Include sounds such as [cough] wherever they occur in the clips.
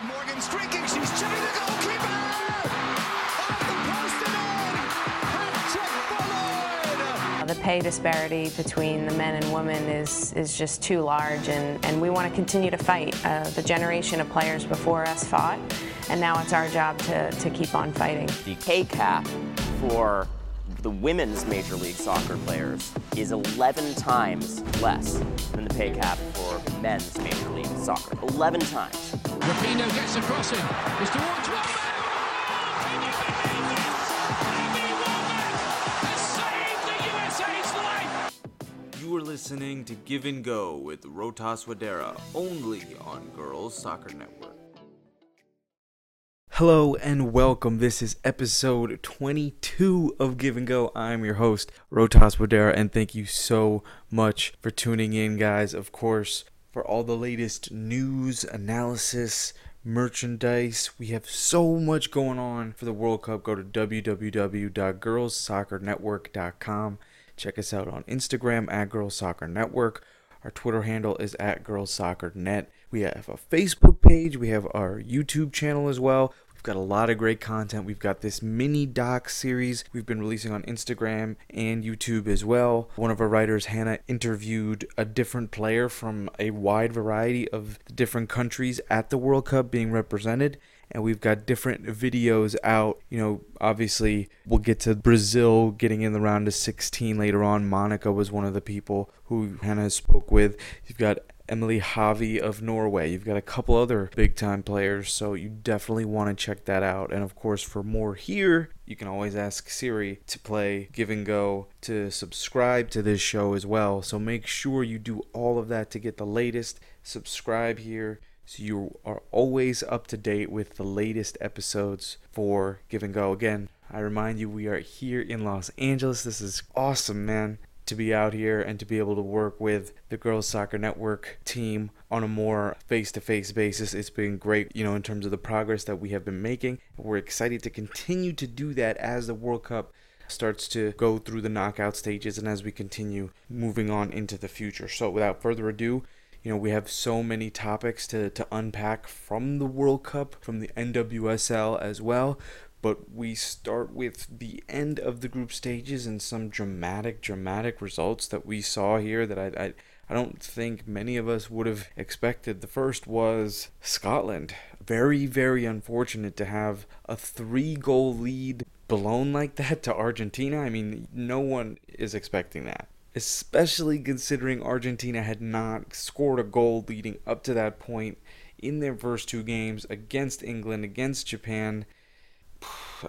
of Morgan streaking. She's chipping the goalkeeper. Off the post and in. Patrick Bullard. The pay disparity between the men and women is, is just too large, and, and we want to continue to fight. Uh, the generation of players before us fought, and now it's our job to, to keep on fighting. The pay cap for the women's Major League Soccer players is 11 times less than the pay cap for men's Major League Soccer. 11 times. Rapinoe gets a crossing. It's towards one man. You are listening to Give and Go with Rotas Wadera, only on Girls Soccer Network. Hello and welcome. This is episode 22 of Give and Go. I'm your host, Rotas Wadera, and thank you so much for tuning in, guys. Of course, for all the latest news, analysis, merchandise. We have so much going on for the World Cup. Go to www.girlssoccernetwork.com. Check us out on Instagram at Girls Soccer Network. Our Twitter handle is at Girls Soccer Net. We have a Facebook page. We have our YouTube channel as well. We've got a lot of great content. We've got this mini doc series we've been releasing on Instagram and YouTube as well. One of our writers, Hannah, interviewed a different player from a wide variety of different countries at the World Cup being represented and we've got different videos out. You know, obviously, we'll get to Brazil getting in the round of 16 later on. Monica was one of the people who Hannah spoke with. You've got Emilie Haavi of Norway. You've got a couple other big time players, so you definitely want to check that out. And of course, for more here, you can always ask Siri to play Give and Go to subscribe to this show as well. So make sure you do all of that to get the latest. Subscribe here so you are always up to date with the latest episodes for Give and Go. Again, I remind you, we are here in Los Angeles. This is awesome, man, to be out here and to be able to work with the Girls Soccer Network team on a more face to face basis. It's been great, you know, in terms of the progress that we have been making. We're excited to continue to do that as the World Cup starts to go through the knockout stages and as we continue moving on into the future. So, without further ado, you know, we have so many topics to, to unpack from the World Cup, from the NWSL as well. But we start with the end of the group stages and some dramatic, dramatic results that we saw here that I, I, I don't think many of us would have expected. The first was Scotland. Very, very unfortunate to have a three goal lead blown like that to Argentina. I mean, no one is expecting that especially considering Argentina had not scored a goal leading up to that point in their first two games against England, against Japan.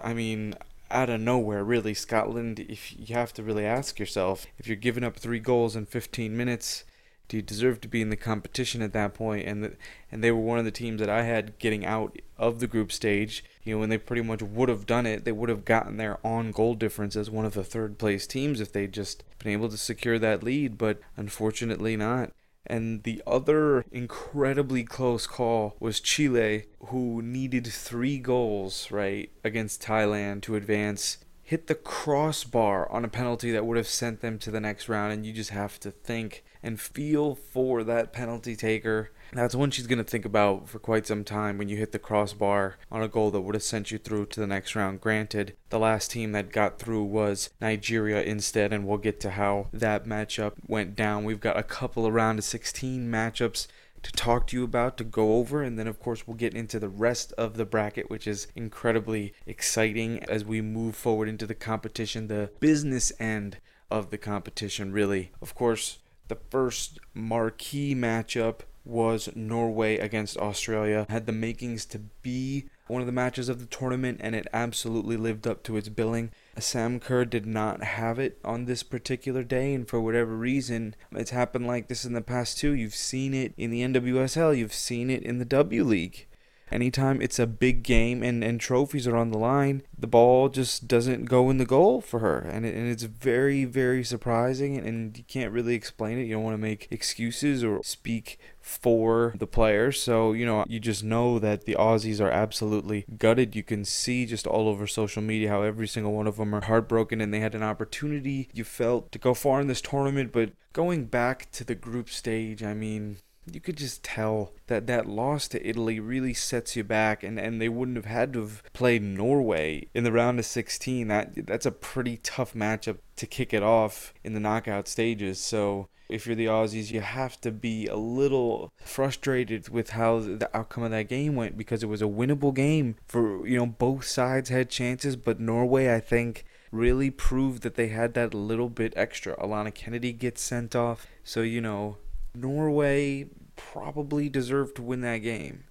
I mean, out of nowhere, really, Scotland, if you have to really ask yourself, if you're giving up three goals in 15 minutes, do you deserve to be in the competition at that point? And the, and they were one of the teams that I had getting out of the group stage. You know, when they pretty much would have done it, they would have gotten their on goal difference as one of the third place teams if they'd just been able to secure that lead, but unfortunately not. And the other incredibly close call was Chile, who needed three goals, right, against Thailand to advance. Hit the crossbar on a penalty that would have sent them to the next round and you just have to think and feel for that penalty taker that's one she's going to think about for quite some time when you hit the crossbar on a goal that would have sent you through to the next round. Granted, the last team that got through was Nigeria instead, and we'll get to how that matchup went down. We've got a couple of round of 16 matchups to talk to you about, to go over, and then of course we'll get into the rest of the bracket, which is incredibly exciting as we move forward into the competition, the business end of the competition, really. Of course, the first marquee matchup was Norway against Australia. Had the makings to be one of the matches of the tournament, and it absolutely lived up to its billing. Sam Kerr did not have it on this particular day, and for whatever reason, it's happened like this in the past too. You've seen it in the NWSL, you've seen it in the W League. Anytime it's a big game and, and trophies are on the line, the ball just doesn't go in the goal for her. And, it, and it's very, very surprising, and, and you can't really explain it. You don't want to make excuses or speak for the players. So, you know, you just know that the Aussies are absolutely gutted. You can see just all over social media how every single one of them are heartbroken and they had an opportunity, you felt, to go far in this tournament. But going back to the group stage, I mean, you could just tell that that loss to Italy really sets you back, and, and they wouldn't have had to have played Norway in the round of 16. That that's a pretty tough matchup to kick it off in the knockout stages. So if you're the Aussies, you have to be a little frustrated with how the outcome of that game went because it was a winnable game for you know both sides had chances, but Norway I think really proved that they had that little bit extra. Alana Kennedy gets sent off, so you know Norway probably deserved to win that game.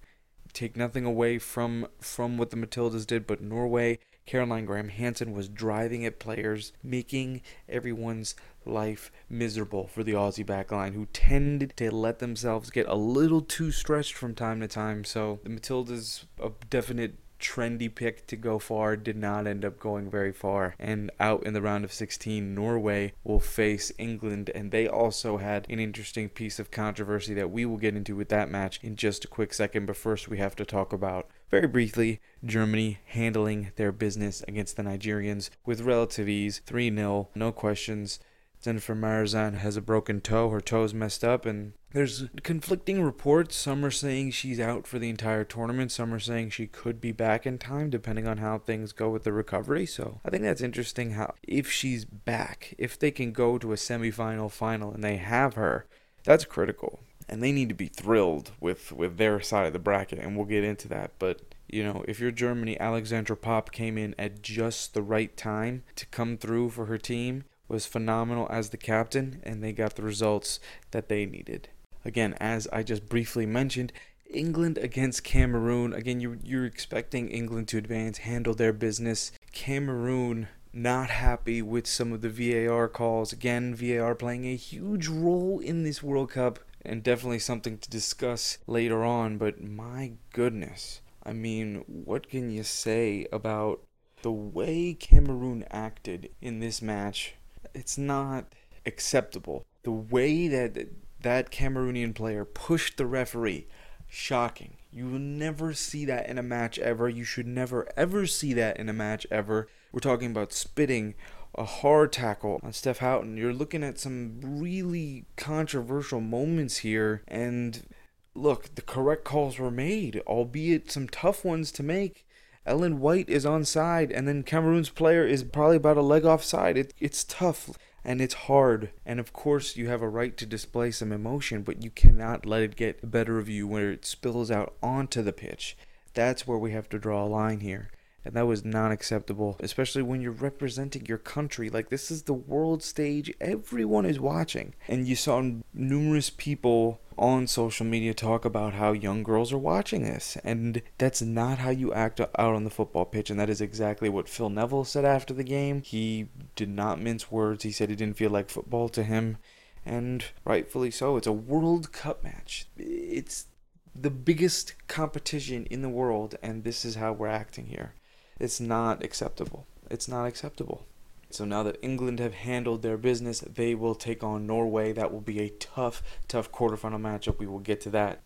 Take nothing away from from what the Matildas did, but Norway, Caroline Graham Hansen was driving at players, making everyone's life miserable for the Aussie backline, who tended to let themselves get a little too stretched from time to time. So the Matildas a definite trendy pick to go far did not end up going very far. And out in the round of 16, Norway will face England, and they also had an interesting piece of controversy that we will get into with that match in just a quick second. But first, we have to talk about very briefly, Germany handling their business against the Nigerians with relative ease, 3 0, no questions. Jennifer Marozsán has a broken toe. Her toe's messed up, and there's conflicting reports. Some are saying she's out for the entire tournament. Some are saying she could be back in time, depending on how things go with the recovery. So I think that's interesting. How if she's back, if they can go to a semifinal, final, and they have her, that's critical, and they need to be thrilled with with their side of the bracket. And we'll get into that, but. You know, if you're Germany, Alexandra Popp came in at just the right time to come through for her team was phenomenal as the captain, and they got the results that they needed. Again, as I just briefly mentioned, England against Cameroon. Again, you're, you're expecting England to advance, handle their business. Cameroon not happy with some of the VAR calls. Again, VAR playing a huge role in this World Cup and definitely something to discuss later on. But my goodness, I mean, what can you say about the way Cameroon acted in this match it's not acceptable. The way that that Cameroonian player pushed the referee, shocking. You will never see that in a match ever. You should never ever see that in a match ever. We're talking about spitting a hard tackle on Steph Houghton. You're looking at some really controversial moments here and look, the correct calls were made, albeit some tough ones to make. Ellen White is on side, and then Cameroon's player is probably about a leg off side. It, it's tough and it's hard. And of course, you have a right to display some emotion, but you cannot let it get the better of you where it spills out onto the pitch. That's where we have to draw a line here. And that was not acceptable, especially when you're representing your country. Like, this is the world stage, everyone is watching. And you saw numerous people on social media talk about how young girls are watching this. And that's not how you act out on the football pitch. And that is exactly what Phil Neville said after the game. He did not mince words, he said he didn't feel like football to him. And rightfully so. It's a World Cup match. It's the biggest competition in the world, and this is how we're acting here. It's not acceptable. It's not acceptable. So now that England have handled their business, they will take on Norway. That will be a tough, tough quarterfinal matchup. We will get to that.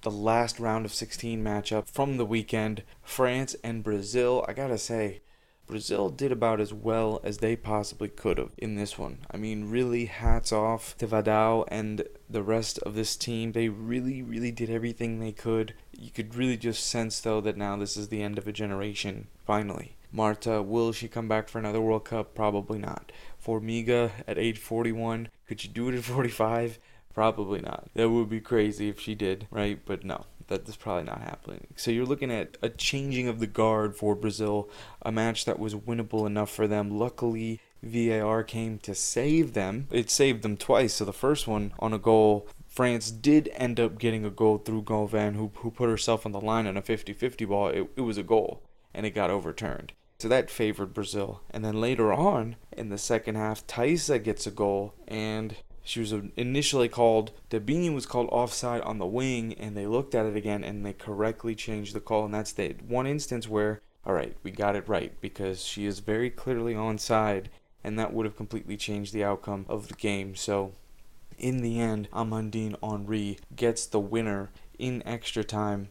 The last round of 16 matchup from the weekend France and Brazil. I gotta say, Brazil did about as well as they possibly could have in this one. I mean, really, hats off to Vadao and the rest of this team. They really, really did everything they could. You could really just sense, though, that now this is the end of a generation, finally. Marta, will she come back for another World Cup? Probably not. Formiga at age 41, could she do it at 45? Probably not. That would be crazy if she did, right? But no, that's probably not happening. So you're looking at a changing of the guard for Brazil, a match that was winnable enough for them. Luckily, VAR came to save them. It saved them twice. So the first one on a goal, France did end up getting a goal through Gauvin, who, who put herself on the line on a 50 50 ball. It, it was a goal, and it got overturned. So that favored Brazil. And then later on in the second half, Thaisa gets a goal, and she was initially called, Debinha was called offside on the wing, and they looked at it again and they correctly changed the call. And that's the one instance where, all right, we got it right because she is very clearly onside, and that would have completely changed the outcome of the game. So in the end, Amandine Henry gets the winner in extra time.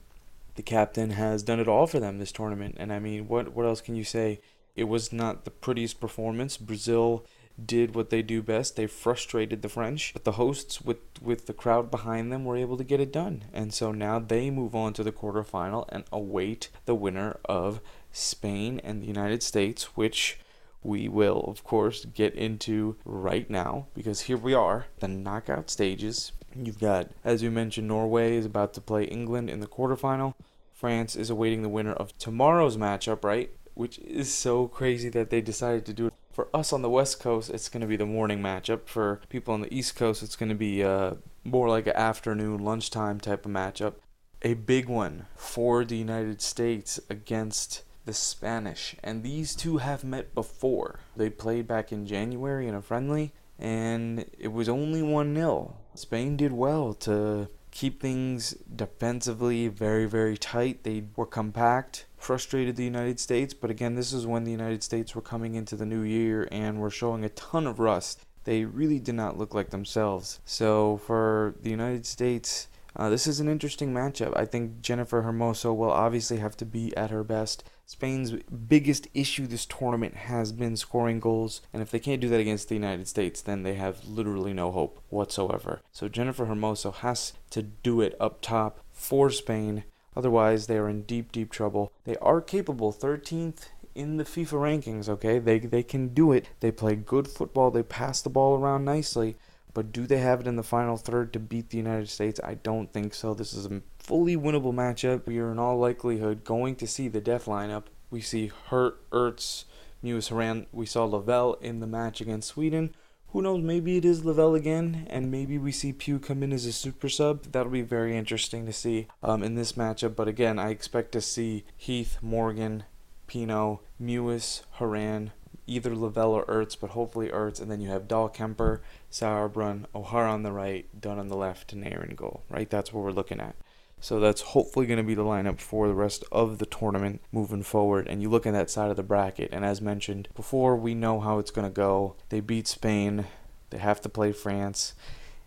The captain has done it all for them this tournament, and I mean, what what else can you say? It was not the prettiest performance. Brazil did what they do best. They frustrated the French, but the hosts, with with the crowd behind them, were able to get it done. And so now they move on to the quarterfinal and await the winner of Spain and the United States, which we will, of course, get into right now because here we are, the knockout stages. You've got, as we mentioned, Norway is about to play England in the quarterfinal. France is awaiting the winner of tomorrow's matchup, right? Which is so crazy that they decided to do it. For us on the West Coast, it's going to be the morning matchup. For people on the East Coast, it's going to be uh, more like an afternoon, lunchtime type of matchup. A big one for the United States against the Spanish. And these two have met before. They played back in January in a friendly, and it was only 1 0. Spain did well to keep things defensively very, very tight. They were compact, frustrated the United States, but again, this is when the United States were coming into the new year and were showing a ton of rust. They really did not look like themselves. So for the United States, uh, this is an interesting matchup. I think Jennifer Hermoso will obviously have to be at her best. Spain's biggest issue this tournament has been scoring goals, and if they can't do that against the United States, then they have literally no hope whatsoever. So Jennifer Hermoso has to do it up top for Spain. Otherwise, they are in deep, deep trouble. They are capable, 13th in the FIFA rankings, okay? They, they can do it. They play good football, they pass the ball around nicely. But do they have it in the final third to beat the United States? I don't think so. This is a fully winnable matchup. We are in all likelihood going to see the death lineup. We see Hurt, Ertz, Mewis Horan. We saw Lavelle in the match against Sweden. Who knows? Maybe it is Lavelle again, and maybe we see Pugh come in as a super sub. That'll be very interesting to see um, in this matchup. But again, I expect to see Heath, Morgan, Pinoe, Mewis, Horan, either Lavelle or Ertz, but hopefully Ertz. And then you have Dahlkemper, Sauerbrunn, O'Hara on the right, Dunn on the left, and Naeher in goal, right? That's what we're looking at. So that's hopefully going to be the lineup for the rest of the tournament moving forward. And you look at that side of the bracket, and as mentioned before, we know how it's going to go. They beat Spain, they have to play France,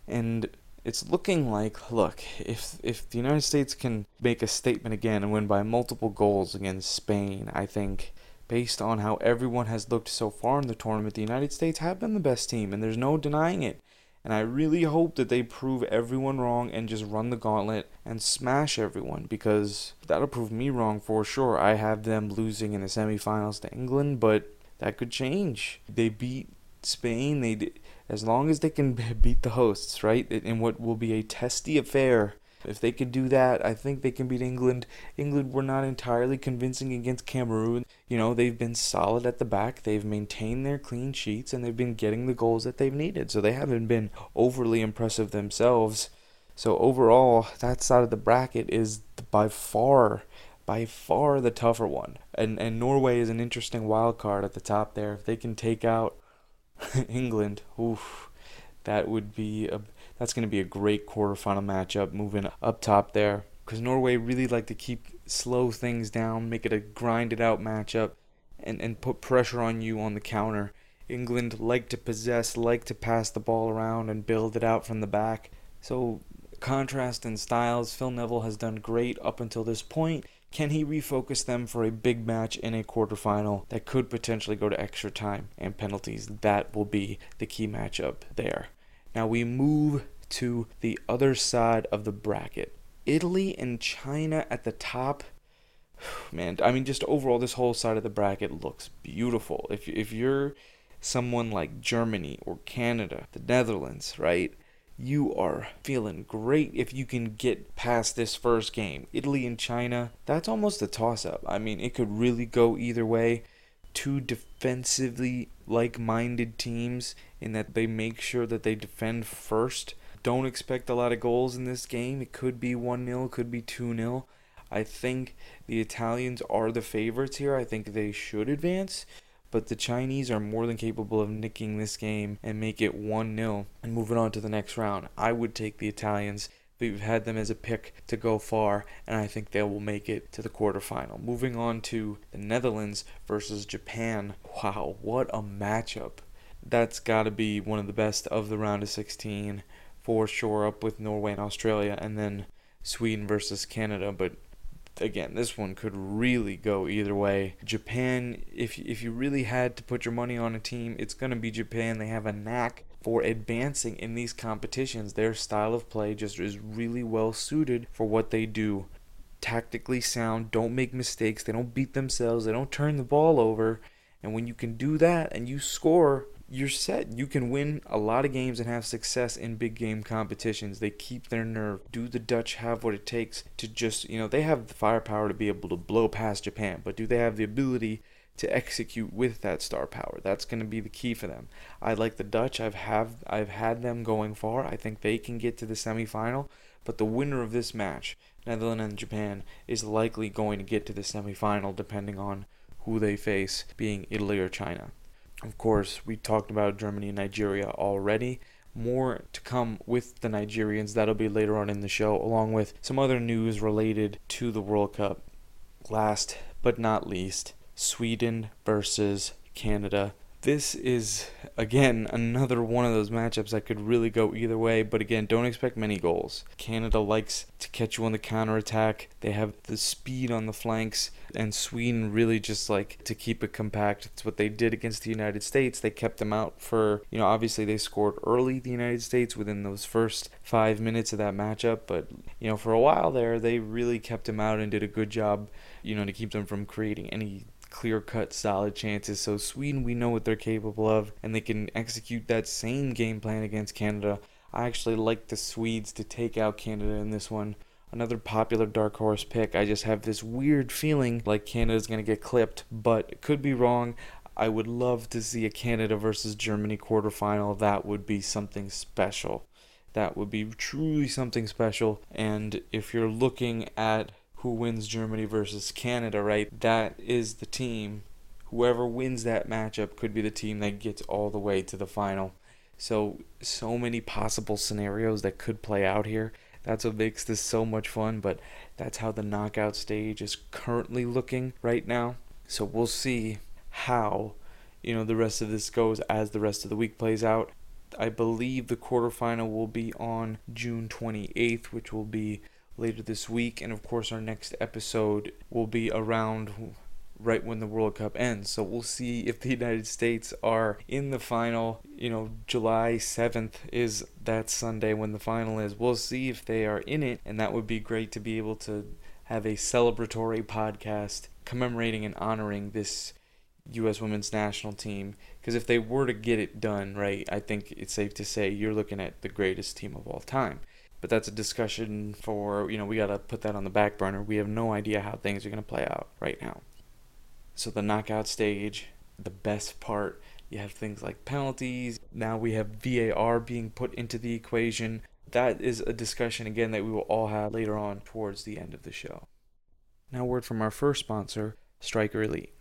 and it's looking like look if if the United States can make a statement again and win by multiple goals against Spain, I think based on how everyone has looked so far in the tournament, the United States have been the best team, and there's no denying it. And I really hope that they prove everyone wrong and just run the gauntlet and smash everyone because that'll prove me wrong for sure. I have them losing in the semifinals to England, but that could change. They beat Spain. They as long as they can [laughs] beat the hosts, right? In what will be a testy affair if they could do that, I think they can beat England. England were not entirely convincing against Cameroon. You know, they've been solid at the back. They've maintained their clean sheets and they've been getting the goals that they've needed. So they haven't been overly impressive themselves. So overall, that side of the bracket is by far by far the tougher one. And and Norway is an interesting wild card at the top there. If they can take out [laughs] England, oof, that would be a that's going to be a great quarterfinal matchup moving up top there because Norway really like to keep slow things down, make it a grinded out matchup, and, and put pressure on you on the counter. England like to possess, like to pass the ball around and build it out from the back. So, contrast in styles, Phil Neville has done great up until this point. Can he refocus them for a big match in a quarterfinal that could potentially go to extra time and penalties? That will be the key matchup there. Now we move to the other side of the bracket. Italy and China at the top. [sighs] Man, I mean, just overall, this whole side of the bracket looks beautiful. If if you're someone like Germany or Canada, the Netherlands, right? You are feeling great if you can get past this first game. Italy and China, that's almost a toss up. I mean, it could really go either way. Two defensively like minded teams in that they make sure that they defend first don't expect a lot of goals in this game. It could be 1 0, could be 2 0. I think the Italians are the favorites here. I think they should advance. But the Chinese are more than capable of nicking this game and make it 1 0 and moving on to the next round. I would take the Italians. We've had them as a pick to go far, and I think they will make it to the quarterfinal. Moving on to the Netherlands versus Japan. Wow, what a matchup! That's got to be one of the best of the round of 16 for sure, up with Norway and Australia, and then Sweden versus Canada. But again, this one could really go either way. Japan, if if you really had to put your money on a team, it's going to be Japan. They have a knack for advancing in these competitions. Their style of play just is really well suited for what they do. Tactically sound, don't make mistakes, they don't beat themselves, they don't turn the ball over. And when you can do that and you score, you're set. You can win a lot of games and have success in big game competitions. They keep their nerve. Do the Dutch have what it takes to just, you know, they have the firepower to be able to blow past Japan, but do they have the ability to execute with that star power? That's going to be the key for them. I like the Dutch. I've have I've had them going far. I think they can get to the semifinal, but the winner of this match, Netherlands and Japan, is likely going to get to the semifinal depending on who they face, being Italy or China. Of course, we talked about Germany and Nigeria already. More to come with the Nigerians. That'll be later on in the show, along with some other news related to the World Cup. Last but not least, Sweden versus Canada this is again another one of those matchups that could really go either way but again don't expect many goals. Canada likes to catch you on the counter attack they have the speed on the flanks and sweden really just like to keep it compact. It's what they did against the united states. They kept them out for you know obviously they scored early the united states within those first five minutes of that matchup but you know for a while there they really kept them out and did a good job you know to keep them from creating any clear cut, solid chances. So, Sweden, we know what they're capable of, and they can execute that same game plan against Canada. I actually like the Swedes to take out Canada in this one. Another popular dark horse pick. I just have this weird feeling like Canada's going to get clipped, but could be wrong. I would love to see a Canada versus Germany quarterfinal. That would be something special. That would be truly something special. And if you're looking at who wins Germany versus Canada, right? That is the team. Whoever wins that matchup could be the team that gets all the way to the final. So, so many possible scenarios that could play out here. That's what makes this so much fun, but that's how the knockout stage is currently looking right now. So, we'll see how, you know, the rest of this goes as the rest of the week plays out. I believe the quarterfinal will be on June 28th, which will be later this week. And of course, our next episode will be around right when the World Cup ends. So we'll see if the United States are in the final. You know, July 7th is that Sunday when the final is. We'll see if they are in it, and that would be great to be able to have a celebratory podcast commemorating and honoring this U.S. women's national team. Because if they were to get it done, right, I think it's safe to say you're looking at the greatest team of all time but that's a discussion for you know we got to put that on the back burner. We have no idea how things are going to play out right now. So the knockout stage the best part you have things like penalties. Now we have var being put into the equation. That is a discussion again that we will all have later on towards the end of the show. Now word from our first sponsor striker elite.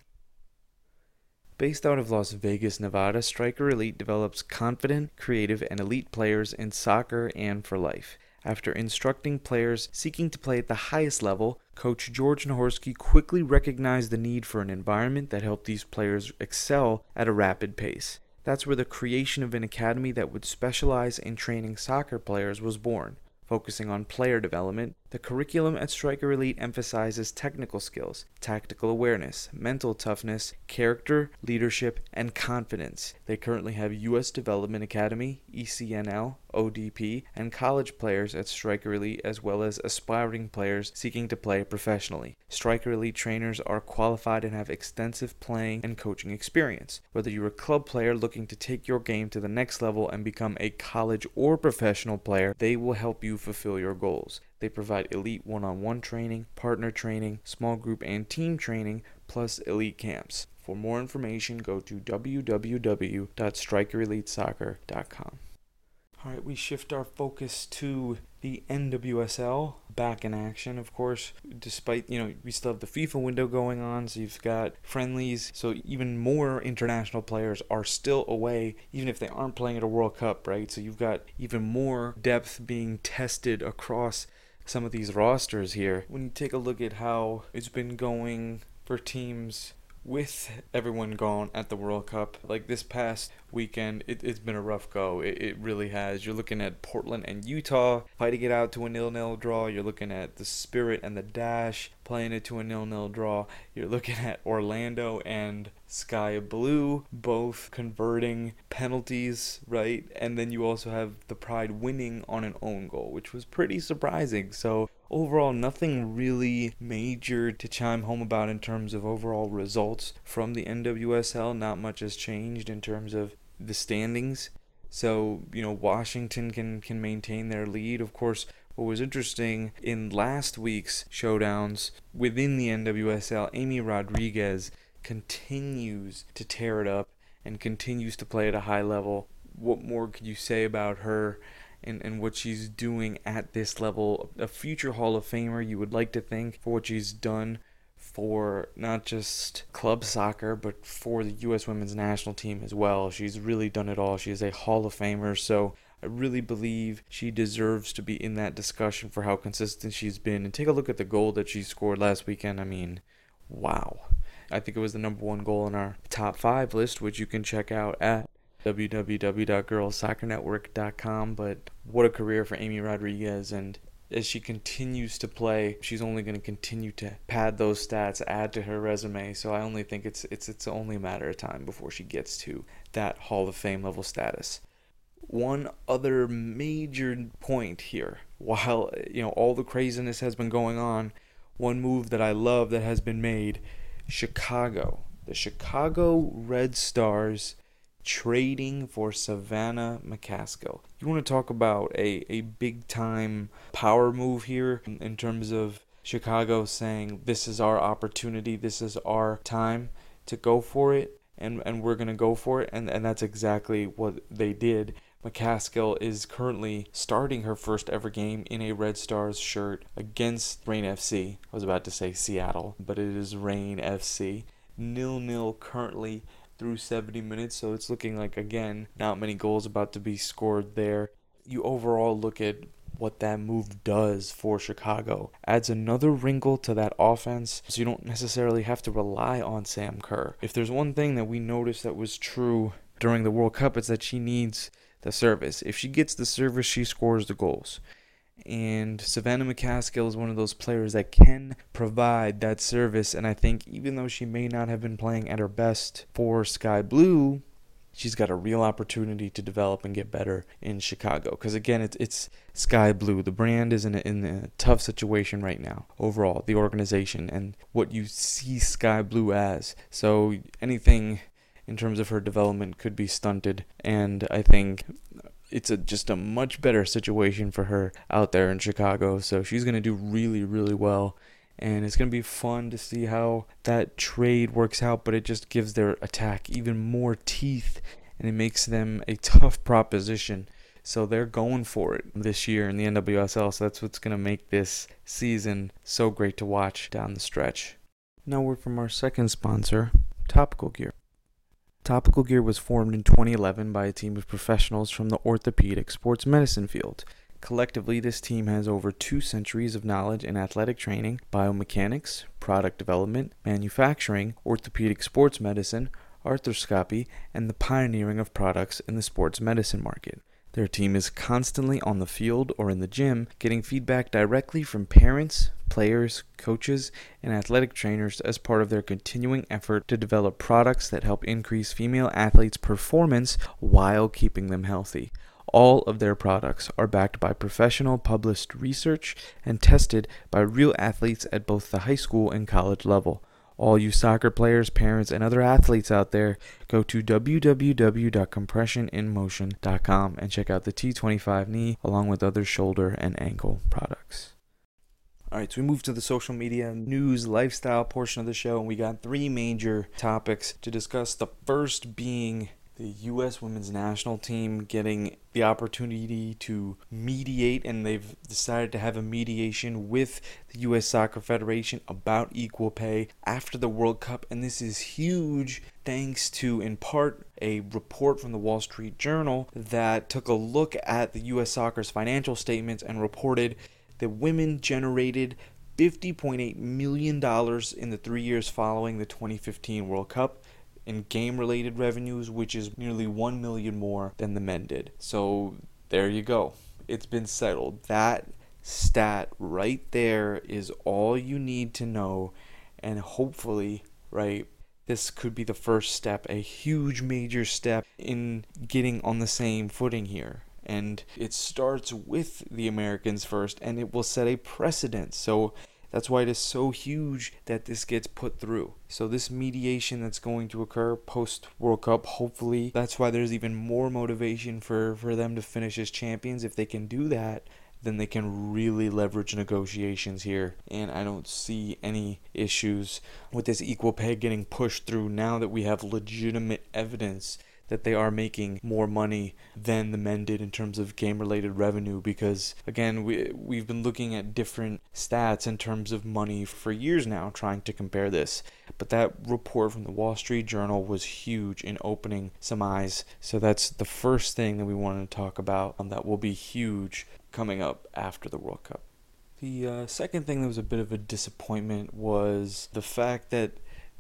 Based out of Las Vegas, Nevada, Striker Elite develops confident, creative, and elite players in soccer and for life. After instructing players seeking to play at the highest level, coach George Nahorsky quickly recognized the need for an environment that helped these players excel at a rapid pace. That's where the creation of an academy that would specialize in training soccer players was born. Focusing on player development, the curriculum at Striker Elite emphasizes technical skills, tactical awareness, mental toughness, character, leadership, and confidence. They currently have U.S. Development Academy, ECNL, ODP, and college players at Striker Elite, as well as aspiring players seeking to play professionally. Striker Elite trainers are qualified and have extensive playing and coaching experience. Whether you're a club player looking to take your game to the next level and become a college or professional player, they will help you fulfill your goals. They provide elite one on one training, partner training, small group and team training, plus elite camps. For more information, go to www.strikerelitesoccer.com. All right, we shift our focus to the NWSL back in action, of course. Despite, you know, we still have the FIFA window going on, so you've got friendlies, so even more international players are still away, even if they aren't playing at a World Cup, right? So you've got even more depth being tested across some of these rosters here. When you take a look at how it's been going for teams with everyone gone at the World Cup, like this past weekend, it, has been a rough go. It, it really has. You're looking at Portland and Utah fighting it out to a nil-nil draw. You're looking at the Spirit and the Dash playing it to a nil-nil draw. You're looking at Orlando and Sky Blue both converting penalties, right? And then you also have the Pride winning on an own goal, which was pretty surprising. So overall, nothing really major to chime home about in terms of overall results from the NWSL. Not much has changed in terms of the standings. So, you know, Washington can can maintain their lead. Of course, what was interesting in last week's showdowns within the NWSL, Amy Rodriguez continues to tear it up and continues to play at a high level. What more could you say about her and, and what she's doing at this level? A future Hall of Famer, you would like to think, for what she's done for not just club soccer, but for the U.S. women's national team as well. She's really done it all. She is a Hall of Famer, so I really believe she deserves to be in that discussion for how consistent she's been. And take a look at the goal that she scored last weekend. I mean, wow. I think it was the number one goal in our top five list, which you can check out at www.girlssoccernetwork.com. But what a career for Amy Rodriguez. And as she continues to play, she's only going to continue to pad those stats, add to her resume. So I only think it's it's it's only a matter of time before she gets to that Hall of Fame level status. One other major point here, while you know all the craziness has been going on, one move that I love that has been made, Chicago. The Chicago Red Stars trading for Savannah McCaskill. You want to talk about a, a big time power move here in, in terms of Chicago saying this is our opportunity, this is our time to go for it and, and we're gonna go for it and, and that's exactly what they did. McCaskill is currently starting her first ever game in a Red Stars shirt against Reign FC. I was about to say Seattle, but it is Reign FC. Nil nil currently through 70 minutes, so it's looking like again not many goals about to be scored there. You overall look at what that move does for Chicago. Adds another wrinkle to that offense, so you don't necessarily have to rely on Sam Kerr. If there's one thing that we noticed that was true during the World Cup, it's that she needs the service. If she gets the service, she scores the goals. And Savannah McCaskill is one of those players that can provide that service. And I think even though she may not have been playing at her best for Sky Blue, she's got a real opportunity to develop and get better in Chicago. Because again, it's it's Sky Blue. The brand is in a, in a tough situation right now. Overall, the organization and what you see Sky Blue as. So anything in terms of her development could be stunted. And I think it's a just a much better situation for her out there in Chicago. So she's gonna do really, really well. And it's gonna be fun to see how that trade works out, but it just gives their attack even more teeth and it makes them a tough proposition. So they're going for it this year in the NWSL. So that's what's gonna make this season so great to watch down the stretch. Now word from our second sponsor, Topical Gear. Topical Gear was formed in 2011 by a team of professionals from the orthopedic sports medicine field. Collectively, this team has over two centuries of knowledge in athletic training, biomechanics, product development, manufacturing, orthopedic sports medicine, arthroscopy, and the pioneering of products in the sports medicine market. Their team is constantly on the field or in the gym, getting feedback directly from parents, players, coaches, and athletic trainers as part of their continuing effort to develop products that help increase female athletes' performance while keeping them healthy. All of their products are backed by professional published research and tested by real athletes at both the high school and college level. All you soccer players, parents, and other athletes out there, go to www.compressioninmotion.com and check out the T25 knee along with other shoulder and ankle products. All right, so we move to the social media news lifestyle portion of the show, and we got three major topics to discuss. The first being the U.S. women's national team getting the opportunity to mediate, and they've decided to have a mediation with the U.S. Soccer Federation about equal pay after the World Cup. And this is huge thanks to, in part, a report from the Wall Street Journal that took a look at the U.S. Soccer's financial statements and reported that women generated $50.8 million in the three years following the 2015 World Cup in game related revenues, which is nearly 1 million more than the men did. So there you go. It's been settled. That stat right there is all you need to know. And hopefully, right, this could be the first step, a huge major step in getting on the same footing here. And it starts with the Americans first, and it will set a precedent. So that's why it is so huge that this gets put through. So, this mediation that's going to occur post World Cup, hopefully, that's why there's even more motivation for, for them to finish as champions. If they can do that, then they can really leverage negotiations here. And I don't see any issues with this equal pay getting pushed through now that we have legitimate evidence that they are making more money than the men did in terms of game related revenue because again we we've been looking at different stats in terms of money for years now trying to compare this. But that report from the Wall Street Journal was huge in opening some eyes. So that's the first thing that we wanted to talk about um, that will be huge coming up after the World Cup. The uh, second thing that was a bit of a disappointment was the fact that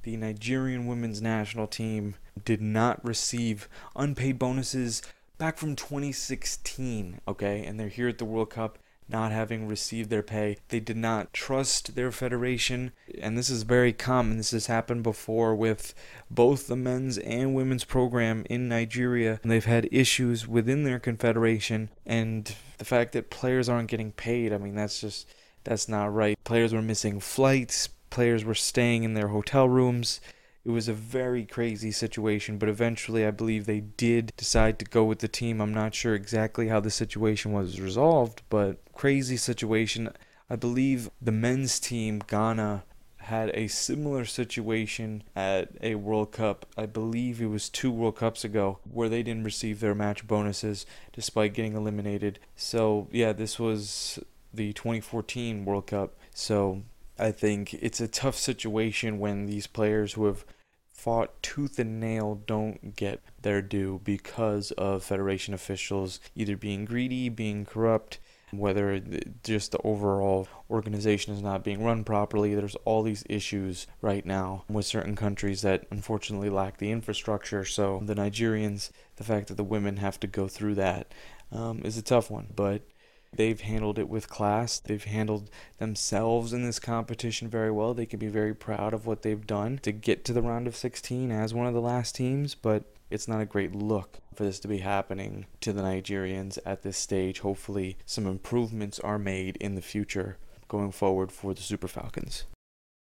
the Nigerian women's national team did not receive unpaid bonuses back from 2016, okay? And they're here at the World Cup not having received their pay. They did not trust their federation, and this is very common. This has happened before with both the men's and women's program in Nigeria. And they've had issues within their confederation, and the fact that players aren't getting paid, I mean, that's just that's not right. Players were missing flights, players were staying in their hotel rooms. It was a very crazy situation, but eventually I believe they did decide to go with the team. I'm not sure exactly how the situation was resolved, but crazy situation. I believe the men's team, Ghana, had a similar situation at a World Cup. I believe it was two World Cups ago where they didn't receive their match bonuses despite getting eliminated. So, yeah, this was the 2014 World Cup. So, I think it's a tough situation when these players who have fought tooth and nail don't get their due because of federation officials either being greedy, being corrupt, whether just the overall organization is not being run properly. There's all these issues right now with certain countries that unfortunately lack the infrastructure. So the Nigerians, the fact that the women have to go through that um, is a tough one. But They've handled it with class. They've handled themselves in this competition very well. They can be very proud of what they've done to get to the round of 16 as one of the last teams, but it's not a great look for this to be happening to the Nigerians at this stage. Hopefully, some improvements are made in the future going forward for the Super Falcons.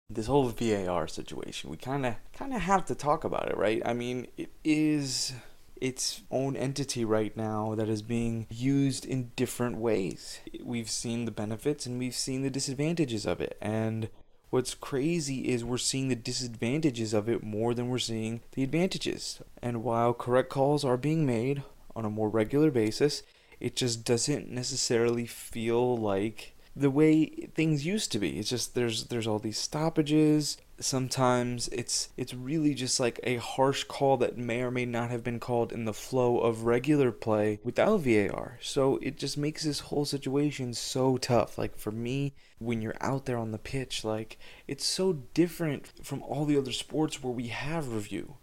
This whole VAR situation, we kind of kind of have to talk about it, right? I mean, it is its own entity right now that is being used in different ways. We've seen the benefits and we've seen the disadvantages of it. And what's crazy is we're seeing the disadvantages of it more than we're seeing the advantages. And while correct calls are being made on a more regular basis, it just doesn't necessarily feel like the way things used to be. It's just there's there's all these stoppages. Sometimes it's it's really just like a harsh call that may or may not have been called in the flow of regular play without VAR. So it just makes this whole situation so tough. Like for me, when you're out there on the pitch, like it's so different from all the other sports where we have review,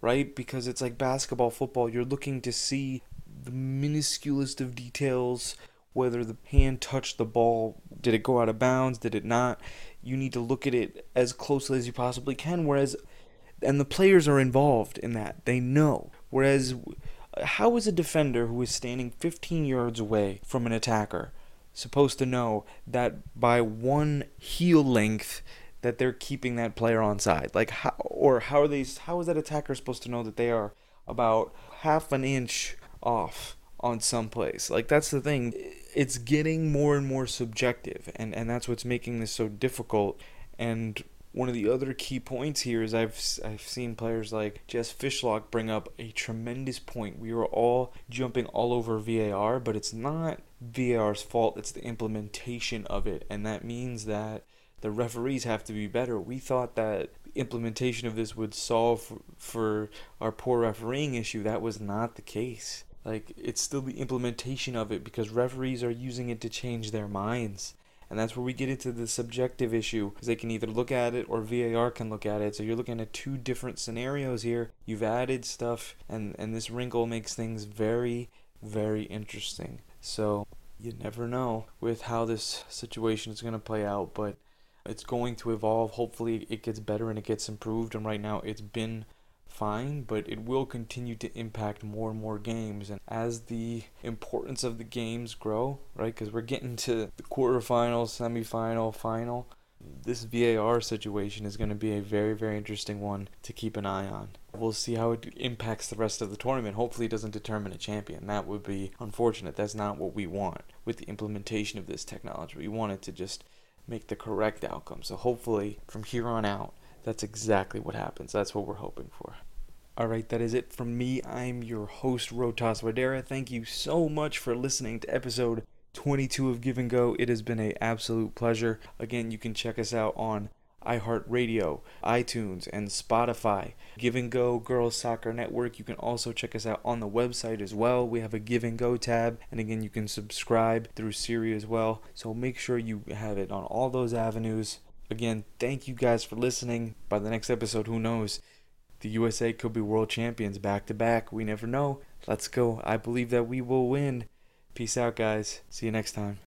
right? Because it's like basketball, football, you're looking to see the minusculest of details whether the hand touched the ball. Did it go out of bounds? Did it not? You need to look at it as closely as you possibly can. Whereas, and the players are involved in that. They know. Whereas, how is a defender who is standing 15 yards away from an attacker supposed to know that by one heel length that they're keeping that player on side? Like how or how are they how is that attacker supposed to know that they are about half an inch off on some place? Like that's the thing it's getting more and more subjective and and that's what's making this so difficult and one of the other key points here is I've I've seen players like Jess Fishlock bring up a tremendous point. We were all jumping all over VAR, but it's not VAR's fault. It's the implementation of it, and that means that the referees have to be better. We thought that implementation of this would solve for our poor refereeing issue. That was not the case. Like it's still the implementation of it because referees are using it to change their minds. And that's where we get into the subjective issue because they can either look at it or VAR can look at it. So you're looking at two different scenarios here. You've added stuff and and this wrinkle makes things very very interesting. So You never know with how this situation is going to play out, but it's going to evolve. Hopefully, it gets better and it gets improved. And right now, it's been fine, but it will continue to impact more and more games. And as the importance of the games grow, right, because we're getting to the quarterfinal, semifinal, final, this VAR situation is going to be a very, very interesting one to keep an eye on. We'll see how it impacts the rest of the tournament. Hopefully, it doesn't determine a champion. That would be unfortunate. That's not what we want with the implementation of this technology. We want it to just make the correct outcome. So, hopefully, from here on out, that's exactly what happens. That's what we're hoping for. All right, that is it from me. I'm your host, Rotas Vadera. Thank you so much for listening to episode 22 of Give and Go. It has been an absolute pleasure. Again, you can check us out on iHeartRadio, iTunes, and Spotify. Give and Go Girls Soccer Network. You can also check us out on the website as well. We have a Give and Go tab, and again, you can subscribe through Siri as well. So make sure you have it on all those avenues. Again, thank you guys for listening. By the next episode, who knows? The USA could be world champions back to back. We never know. Let's go. I believe that we will win. Peace out, guys. See you next time.